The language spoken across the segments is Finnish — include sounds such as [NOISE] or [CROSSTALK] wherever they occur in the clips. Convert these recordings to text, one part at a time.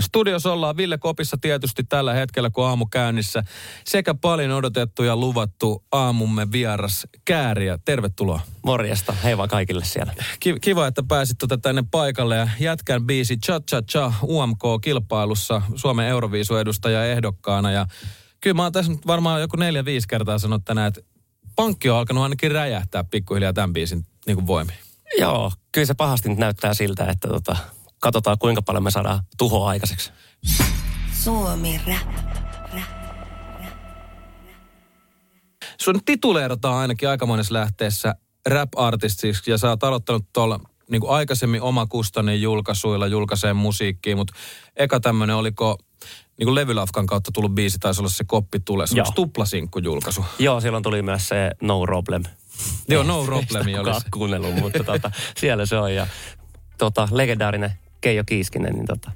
Studiossa ollaan Ville Kopissa tietysti tällä hetkellä, kun aamu käynnissä. Sekä paljon odotettu ja luvattu aamumme vieras Kääriä. Tervetuloa. Morjesta. Hei vaan kaikille siellä. Ki- kiva, että pääsit tuota tänne paikalle ja jätkän biisi Cha Cha Cha UMK-kilpailussa Suomen Euroviisu-edustaja ehdokkaana. Ja kyllä mä oon tässä nyt varmaan joku neljä, viisi kertaa sanonut tänään, että pankki on alkanut ainakin räjähtää pikkuhiljaa tämän biisin niin kuin voimiin. Joo, kyllä se pahasti nyt näyttää siltä, että tota, katsotaan kuinka paljon me saadaan tuhoa aikaiseksi. Suomi Rap. Sun tituleerataan ainakin aika monessa lähteessä rap-artistiksi ja sä oot aloittanut tuolla niin kuin aikaisemmin omakustannin julkaisuilla julkaiseen musiikkiin, mutta eka tämmöinen oliko niin kuin levylafkan kautta tullut biisi, taisi olla se koppi tulee. Se on tuplasinkku julkaisu. Joo, silloin tuli myös se No Problem. Joo, no Ei problemi sitä kukaan kuunnellut, mutta tota, siellä se on. Ja tota, legendaarinen Keijo Kiiskinen niin tota,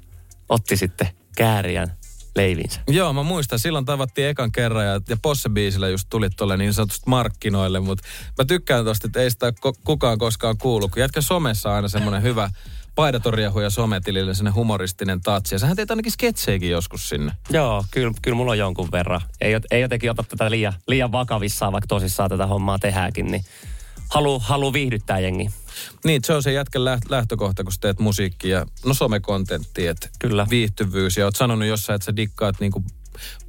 otti sitten kääriän leivinsä. Joo, mä muistan. Silloin tavattiin ekan kerran ja, ja Posse-biisillä just tuli tuolle niin sanotusti markkinoille, mutta mä tykkään tosta, että ei sitä ko- kukaan koskaan kuullut. Kun jätkä somessa aina semmoinen hyvä paidatoriehu ja sometilille semmoinen humoristinen tatsi. Ja sähän teet ainakin sketsejäkin joskus sinne. Joo, kyllä, kyllä mulla on jonkun verran. Ei, ei jotenkin ota tätä liian, liian vakavissaan, vaikka tosissaan tätä hommaa tehdäänkin, niin halu, halu viihdyttää jengi. Niin, se on se jätkän läht- lähtökohta, kun teet musiikkia ja no somekontenttia, että Kyllä. viihtyvyys. Ja oot sanonut jossain, että sä dikkaat niinku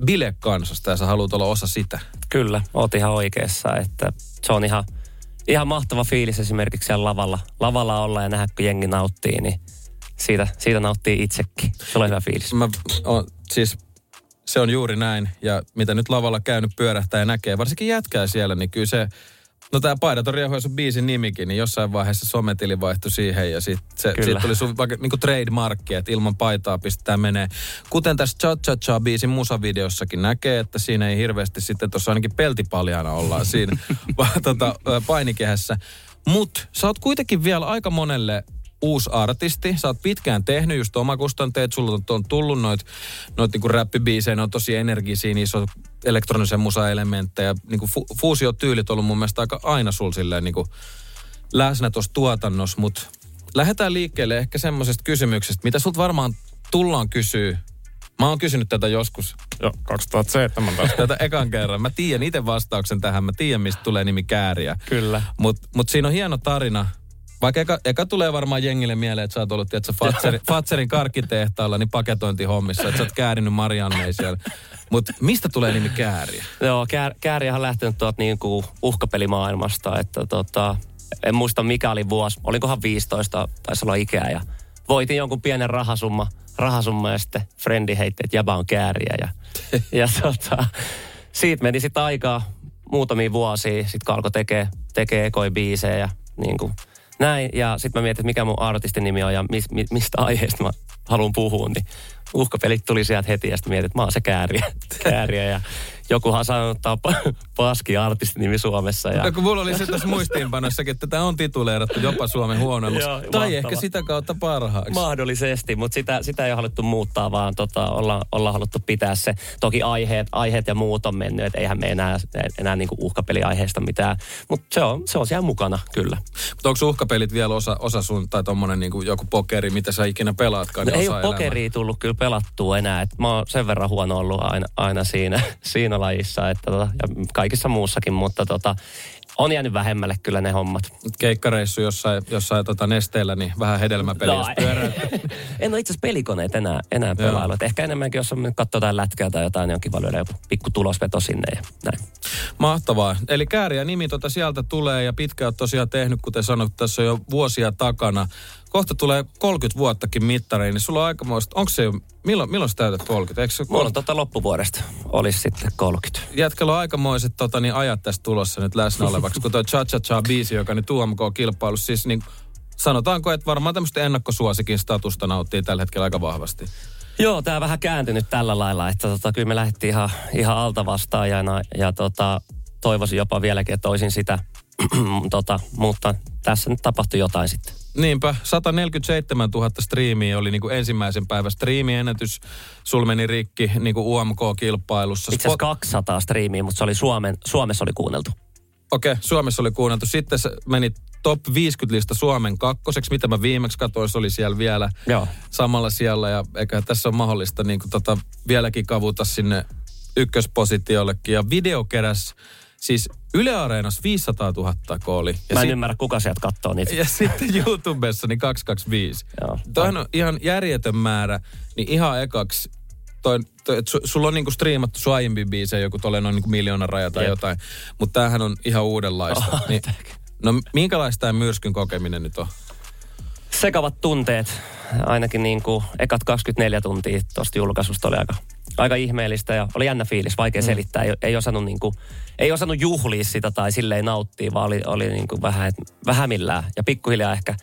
bilekansasta ja sä haluat olla osa sitä. Kyllä, oot ihan oikeassa, että se on ihan, ihan mahtava fiilis esimerkiksi siellä lavalla, lavalla olla ja nähdä, kun jengi nauttii, niin siitä, siitä nauttii itsekin. Se on hyvä fiilis. Mä on, siis se on juuri näin. Ja mitä nyt lavalla käynyt pyörähtää ja näkee, varsinkin jätkää siellä, niin kyllä se... No tämä Paidaton riehu on biisin nimikin, niin jossain vaiheessa sometili vaihtui siihen ja sitten siitä tuli sun vaikka niinku trademarkki, että ilman paitaa pistetään menee. Kuten tässä Cha Cha Cha biisin musavideossakin näkee, että siinä ei hirveästi sitten tuossa ainakin peltipaljana ollaan siinä [LAUGHS] vaan tota, painikehässä. Mutta sä oot kuitenkin vielä aika monelle uusi artisti. Sä oot pitkään tehnyt just omakustanteet, sulla on, on tullut noit, noit niinku räppibiisejä, ne on tosi energisiä, niissä on elektronisen musa-elementtejä. Niinku fu- fuusiotyylit on ollut mun mielestä aika aina sul silleen niinku läsnä tuossa tuotannossa, mutta lähdetään liikkeelle ehkä semmoisesta kysymyksestä, mitä sulta varmaan tullaan kysyä. Mä oon kysynyt tätä joskus jo 2017, [LAUGHS] tätä ekan kerran. Mä tiedän itse vastauksen tähän, mä tiedän mistä tulee nimi Kääriä. Kyllä. Mutta mut siinä on hieno tarina. Vaikka eka, eka tulee varmaan jengille mieleen, että sä oot ollut tiedätkö, Fatserin, [LAUGHS] Fatserin karkkitehtaalla niin paketointihommissa, että sä oot käärinyt Mariannei siellä. Mutta mistä tulee nimi Kääriä? Joo, kär, kääriä on lähtenyt tuolta niin kuin uhkapelimaailmasta, että tota, en muista mikä oli vuosi, olikohan 15, taisi olla ikää ja voitin jonkun pienen rahasumma, rahasumma ja sitten frendi heitti, että jäbä on kääriä ja, [LAUGHS] ja tota, siitä meni sitten aikaa muutamia vuosia, sitten alkoi tekee, tekee ekoi biisejä ja niin kuin näin. Ja sitten mä mietin, että mikä mun artistin nimi on ja mis, mi, mistä aiheesta mä haluan puhua, niin uhkapelit tuli sieltä heti ja sitten mietin, että mä oon se kääriä. [LAUGHS] kääriä ja jokuhan tämä on paski artistinimi Suomessa. Ja, No, kun mulla oli se tässä muistiinpanossakin, että tätä on tituleerattu jopa Suomen huonoimmaksi. Joo, tai mahtava. ehkä sitä kautta parhaaksi. Mahdollisesti, mutta sitä, sitä ei ole haluttu muuttaa, vaan tota, ollaan, ollaan haluttu pitää se. Toki aiheet, aiheet ja muut on mennyt, että eihän me enää, enää niinku uhkapeliaiheesta mitään. Mutta se on, se on siellä mukana, kyllä. Mutta onko uhkapelit vielä osa, osa sun, tai tommonen niinku joku pokeri, mitä sä ikinä pelaatkaan? No niin ei ole pokeria tullut kyllä pelattua enää. Et mä oon sen verran huono ollut aina, aina siinä, [LAUGHS] siinä lajissa että tota, ja kaikissa muussakin, mutta tota, on jäänyt vähemmälle kyllä ne hommat. Keikkareissu jossain, jossain tota nesteellä, niin vähän hedelmäpeliä No, [LAUGHS] en ole itse asiassa pelikoneet enää, enää pelailu. Et Ehkä enemmänkin, jos on katsoo jotain lätkää tai jotain, niin on kiva joku pikku tulosveto sinne ja näin. Mahtavaa. Eli Kääriä nimi tota sieltä tulee ja pitkään oot tosiaan tehnyt, kuten sanot, tässä on jo vuosia takana. Kohta tulee 30 vuottakin mittariin, niin sulla on aikamoista, onko se jo, milloin, milloin sä täytät 30? Eikö se Mulla on tota loppuvuodesta olisi sitten 30. jätkällä on aikamoiset tota, niin ajat tästä tulossa nyt läsnä olevaksi, kun tuo Cha Cha Cha biisi, joka nyt UMK-kilpailu, siis niin sanotaanko, että varmaan tämmöistä ennakkosuosikin statusta nauttii tällä hetkellä aika vahvasti. Joo, tämä vähän kääntynyt tällä lailla, että tota, kyllä me lähdettiin ihan, ihan alta vastaajana ja tota, toivoisin jopa vieläkin, että olisin sitä, [CLEARS THROAT] tota, mutta tässä nyt tapahtui jotain sitten. Niinpä, 147 000 striimiä oli niin kuin ensimmäisen päivän striimiennätys. Sul meni rikki niin kuin UMK-kilpailussa. Itse asiassa 200 striimiä, mutta se oli Suomen, Suomessa oli kuunneltu. Okei, okay, Suomessa oli kuunneltu. Sitten se meni top 50 lista Suomen kakkoseksi, mitä mä viimeksi katsoin, se oli siellä vielä Joo. samalla siellä. Ja eikä tässä on mahdollista niin kuin tota, vieläkin kavuta sinne ykköspositiollekin. Ja video keräs siis Yle Areenassa 500 000 kooli. Ja Mä en sit- ymmärrä, kuka sieltä katsoo niitä. ja sitten YouTubessa niin 225. Joo. Toihan on ihan järjetön määrä, niin ihan ekaksi, toi, toi, su, sulla on niinku striimattu sun aiempi biisejä joku tolle noin niinku miljoonan raja tai Jep. jotain, mutta tämähän on ihan uudenlaista. Oh, niin, no minkälaista tämä myrskyn kokeminen nyt on? Sekavat tunteet, ainakin niin kuin ekat 24 tuntia tuosta julkaisusta oli aika, aika ihmeellistä ja oli jännä fiilis, vaikea mm. selittää. Ei, ei, osannut niin kuin, ei osannut juhlia sitä tai silleen nauttia, vaan oli, oli niin kuin vähän, et, vähämillään. Ja pikkuhiljaa ehkä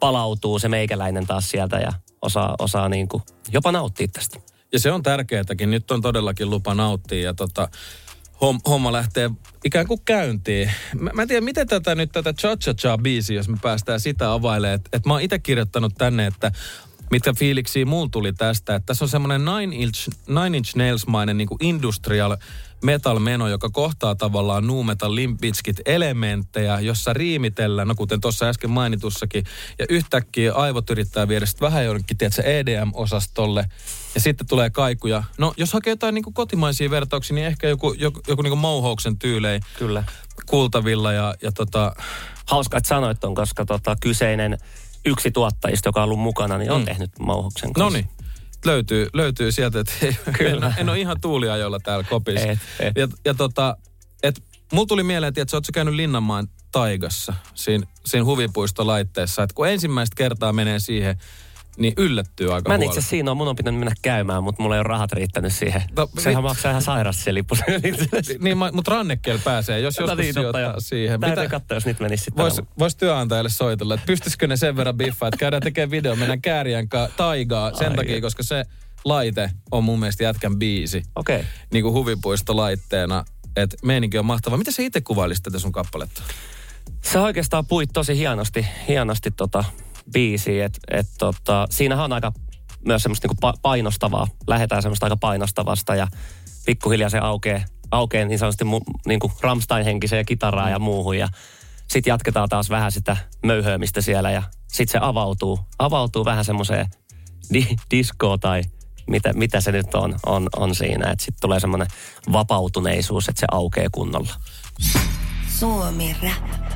palautuu se meikäläinen taas sieltä ja osaa, osaa niin kuin jopa nauttia tästä. Ja se on tärkeätäkin. Nyt on todellakin lupa nauttia ja tota, hom, homma lähtee ikään kuin käyntiin. Mä, mä en tiedä, miten tätä nyt tätä cha cha cha biisiä, jos me päästään sitä availemaan. Että et mä oon itse kirjoittanut tänne, että mitä fiiliksiä mulla tuli tästä. Että tässä on semmoinen Nine Inch, Nine Inch Nails-mainen niin industrial metal-meno, joka kohtaa tavallaan nu metal Limp Bizkit elementtejä, jossa riimitellään, no kuten tuossa äsken mainitussakin, ja yhtäkkiä aivot yrittää viedä sitten vähän jonnekin, tiedätkö, EDM-osastolle, ja sitten tulee kaikuja. No, jos hakee jotain niin kotimaisia vertauksia, niin ehkä joku, joku, joku niin Mohawksen tyylei Kyllä. kultavilla ja, ja tota, Hauska, että sanoit ton, koska tota, kyseinen yksi tuottajista, joka on ollut mukana, niin on Mm. tehnyt Mouhoksen no kanssa. niin, löytyy, löytyy sieltä, että Kyllä. en, en ole ihan tuuliajoilla täällä kopissa. Et, et. Ja, ja tota, et, mulla tuli mieleen, että sä oot käynyt Linnanmaan taigassa, siinä, siinä huvipuistolaitteessa, että kun ensimmäistä kertaa menee siihen, niin yllättyy aika Mä en itse siinä ole, mun on pitänyt mennä käymään, mutta mulla ei ole rahat riittänyt siihen. No, No, Sehän mit- maksaa ihan sairasti se lippu. [LAUGHS] Niin, mutta rannekkeella pääsee, jos joskus niin, sijoittaa joo. siihen. Täytyy katsoa, jos nyt menisi sitten. Voisi vois työnantajalle soitella, että pystyisikö ne sen verran biffaa, että käydään tekemään video, mennään kääriän kanssa taigaa sen Ai. takia, koska se laite on mun mielestä jätkän biisi. Okei. Okay. Niin kuin huvipuistolaitteena. Että meininki on mahtava. Miten sä itse kuvailisit tätä sun kappaletta? Se oikeastaan puit tosi hienosti, hienosti tota biisiä, että et tota, siinähän on aika myös semmoista niinku pa- painostavaa, lähetään semmoista aika painostavasta ja pikkuhiljaa se aukeaa, aukeaa niin sanotusti mu, niinku Rammstein-henkiseen kitaraan ja muuhun ja sitten jatketaan taas vähän sitä möyhöämistä siellä ja sitten se avautuu, avautuu vähän semmoiseen di- diskoon tai mitä, mitä se nyt on, on, on siinä, että sitten tulee semmoinen vapautuneisuus, että se aukeaa kunnolla. Suomi Rap.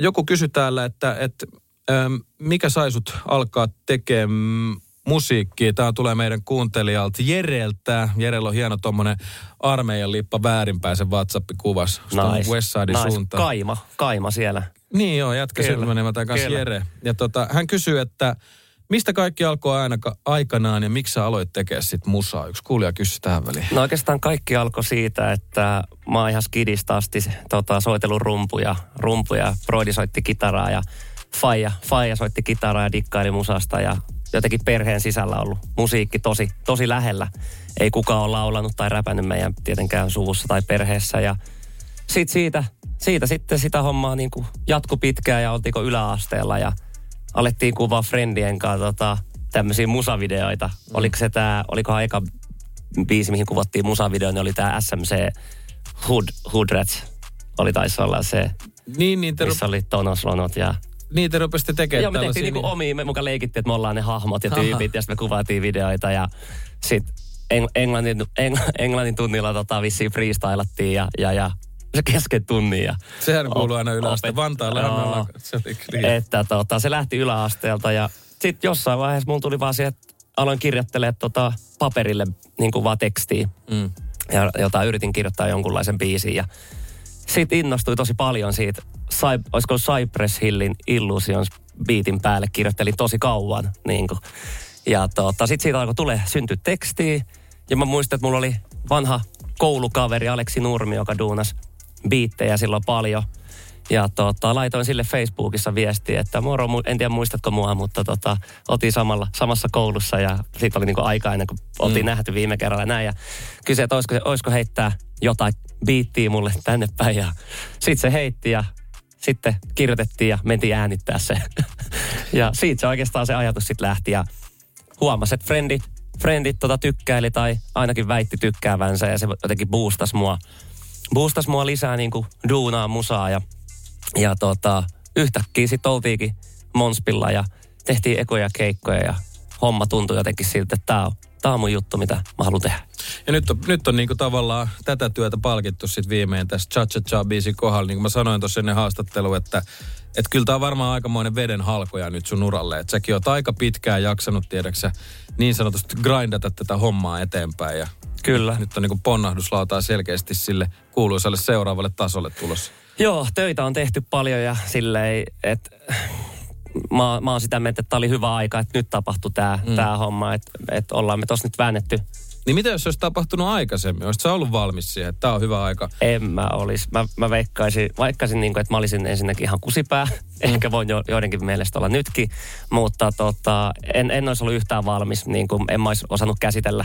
Joku kysyi täällä, että, että ähm, mikä sai sut alkaa tekemään musiikkia. Tämä tulee meidän kuuntelijalta Jereltä. Jerellä on hieno tommonen armeijan lippa väärinpäin sen WhatsApp-kuvas. Nice. Westsidin nice. suuntaan. Kaima, kaima siellä. Niin joo, jätkä Kyllä. siltä nimeltään kanssa. Jere. Ja tota, hän kysyy, että mistä kaikki alkoi aina, aikanaan ja miksi sä aloit tekemään sit musaa? Yksi kuulija kysyi tähän väliin. No oikeastaan kaikki alkoi siitä, että mä oon ihan skidista asti tota, soitellut rumpuja, rumpuja. Broidi soitti kitaraa ja Faija, Faija soitti kitaraa ja dikkaili musasta ja jotenkin perheen sisällä ollut musiikki tosi, tosi lähellä. Ei kukaan ole laulanut tai räpännyt meidän tietenkään suvussa tai perheessä ja sit siitä, siitä sitten sitä hommaa niin jatku pitkään ja oltiinko yläasteella ja alettiin kuvaa friendien kanssa tota, tämmöisiä musavideoita. Mm. Oliko se tää, olikohan eka biisi, mihin kuvattiin musavideo, niin oli tää SMC Hood, Hood Rats. Oli taisi olla se, Niin, niin te, missä oli tonoslonot ja... niin te rupesitte tekemään Joo, me tehtiin niinku niin- omia, me mukaan leikittiin, että me ollaan ne hahmot ja Aha. tyypit, ja sitten me kuvaatiin videoita ja sitten eng, englannin, eng, englannin tunnilla tota vissiin freestylattiin ja, ja, ja se kesken tunnin. Ja Sehän kuuluu aina yläaste. opet- Vantaalla ollaan, se oli kriisi. että tota, se lähti yläasteelta ja sitten jossain vaiheessa mulla tuli vaan siihen, että aloin kirjoittelemaan tota paperille niin kuin vaan tekstiä. Mm. ja jota yritin kirjoittaa jonkunlaisen biisin. Ja siitä innostui tosi paljon siitä, Cy, olisiko Cypress Hillin Illusions biitin päälle kirjoittelin tosi kauan. Niin kuin. Ja tota, sitten siitä alkoi tulee syntyä tekstiä. Ja mä muistan, että mulla oli vanha koulukaveri Aleksi Nurmi, joka duunas biittejä silloin paljon. Ja tota, laitoin sille Facebookissa viestiä, että moro, en tiedä muistatko mua, mutta tota, otin samalla, samassa koulussa ja siitä oli niinku aika ennen kuin oltiin mm. nähty viime kerralla näin. Ja kysyi, että olisiko, olisiko heittää jotain biittiä mulle tänne päin. Ja sitten se heitti ja sitten kirjoitettiin ja mentiin äänittää se. [LAUGHS] ja siitä se oikeastaan se ajatus sitten lähti ja huomasi, että frendit, frendit tota tykkäili tai ainakin väitti tykkäävänsä ja se jotenkin boostas mua, boostas mua lisää niin kuin duunaa, musaa ja, ja tota, yhtäkkiä sitten oltiinkin Monspilla ja tehtiin ekoja keikkoja ja homma tuntui jotenkin siltä, että tämä on, tää on mun juttu, mitä mä haluan tehdä. Ja nyt on, nyt on niinku tavallaan tätä työtä palkittu sitten viimein tässä Cha Cha Cha kohdalla. Niin kuin mä sanoin tuossa ennen haastattelua, että että kyllä tämä on varmaan aikamoinen veden halkoja nyt sun uralle. Että säkin oot aika pitkään jaksanut, tiedäksä, niin sanotusti grindata tätä hommaa eteenpäin. Ja Kyllä. Nyt on niin ponnahduslautaa selkeästi sille kuuluisalle seuraavalle tasolle tulossa. Joo, töitä on tehty paljon ja silleen, että mä, mä oon sitä mieltä, että tämä oli hyvä aika, että nyt tapahtui tämä mm. Tää homma, että, että ollaan me tossa nyt väännetty niin mitä jos se olisi tapahtunut aikaisemmin? Olisitko ollut valmis siihen, että tämä on hyvä aika? En mä olisi. Mä, mä veikkaisin, vaikkaisin niin kuin, että mä olisin ensinnäkin ihan kusipää. Mm. Ehkä voin jo, joidenkin mielestä olla nytkin. Mutta tota, en, en olisi ollut yhtään valmis. Niin kuin, en mä olisi osannut käsitellä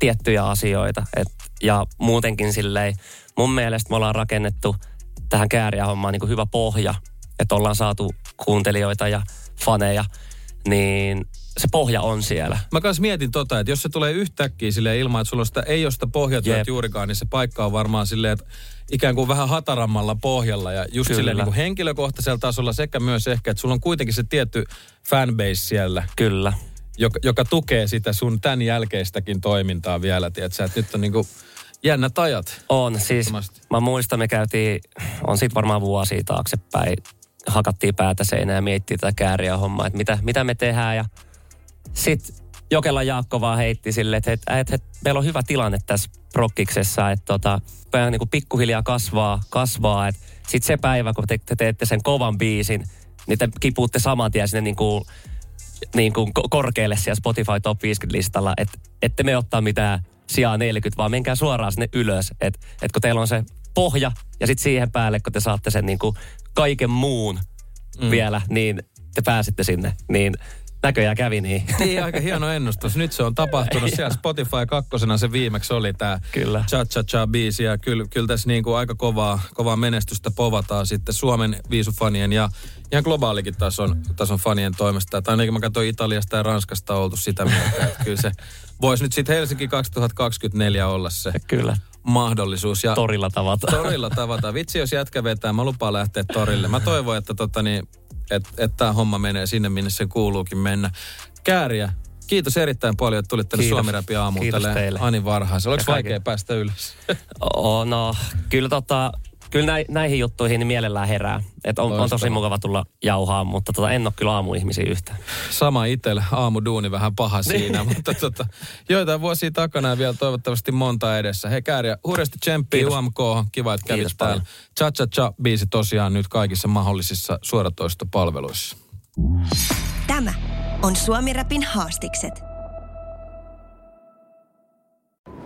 tiettyjä asioita. Et, ja muutenkin silleen, mun mielestä me ollaan rakennettu tähän kääriähommaan niin kuin hyvä pohja. Että ollaan saatu kuuntelijoita ja faneja. Niin se pohja on siellä. Mä kanssa mietin tota, että jos se tulee yhtäkkiä sille ilman, että sulla sitä, ei ole sitä pohjatyötä juurikaan, niin se paikka on varmaan silleen, että ikään kuin vähän hatarammalla pohjalla ja just silleen niin kuin henkilökohtaisella tasolla sekä myös ehkä, että sulla on kuitenkin se tietty fanbase siellä. Kyllä. Joka, joka tukee sitä sun tämän jälkeistäkin toimintaa vielä, tiedätkö, että nyt on niin kuin jännät ajat. On, siis mä muistan, me käytiin, on siitä varmaan vuosia taaksepäin, hakattiin päätä seinään ja miettii tätä kääriä hommaa, että mitä, mitä me tehdään ja sitten Jokela Jaakko vaan heitti sille, että, että, että, että meillä on hyvä tilanne tässä prokkiksessa, että tota, niin kuin pikkuhiljaa kasvaa, kasvaa että sitten se päivä, kun te, te teette sen kovan biisin, niin te kipuutte saman tien sinne niin kuin, niin kuin korkealle siellä Spotify Top 50-listalla, että ette me ottaa mitään sijaa 40, vaan menkää suoraan sinne ylös. Että et kun teillä on se pohja ja sitten siihen päälle, kun te saatte sen niin kuin kaiken muun mm. vielä, niin te pääsette sinne. Niin näköjään kävi niin. [LAUGHS] Niin, aika hieno ennustus. Nyt se on tapahtunut. [LAUGHS] Siellä Spotify kakkosena se viimeksi oli tämä kyllä. Cha Cha Cha biisi. Ja kyllä, kyllä tässä niin kuin aika kovaa, kovaa menestystä povataan sitten Suomen viisufanien ja ihan globaalikin tason, tason fanien toimesta. Tai ainakin mä katsoin Italiasta ja Ranskasta oltu sitä mieltä, että kyllä se voisi nyt sitten Helsinki 2024 olla se. Kyllä mahdollisuus. Ja torilla tavata. Torilla tavata. Vitsi, jos jätkä vetää, mä lupaan lähteä torille. Mä toivon, että tota, niin, että et tämä homma menee sinne, minne se kuuluukin mennä. Kääriä, kiitos erittäin paljon, että tulit tänne Suomi Räpi aamuun tälle Ani varhaisen. Oliko vaikea päästä ylös? Oh, no, kyllä tota, kyllä näi, näihin juttuihin niin mielellään herää. Et on, on tosi mukava tulla jauhaa, mutta tota, en ole kyllä aamuihmisiä yhtään. Sama itsellä, aamuduuni vähän paha siinä, [LAUGHS] mutta tota, joitain vuosia takana ja vielä toivottavasti monta edessä. Hei Kääriä, hurjasti tsemppiä UMK, kiva, että kävit täällä. Cha Cha Cha biisi tosiaan nyt kaikissa mahdollisissa suoratoistopalveluissa. Tämä on Suomi Rapin haastikset.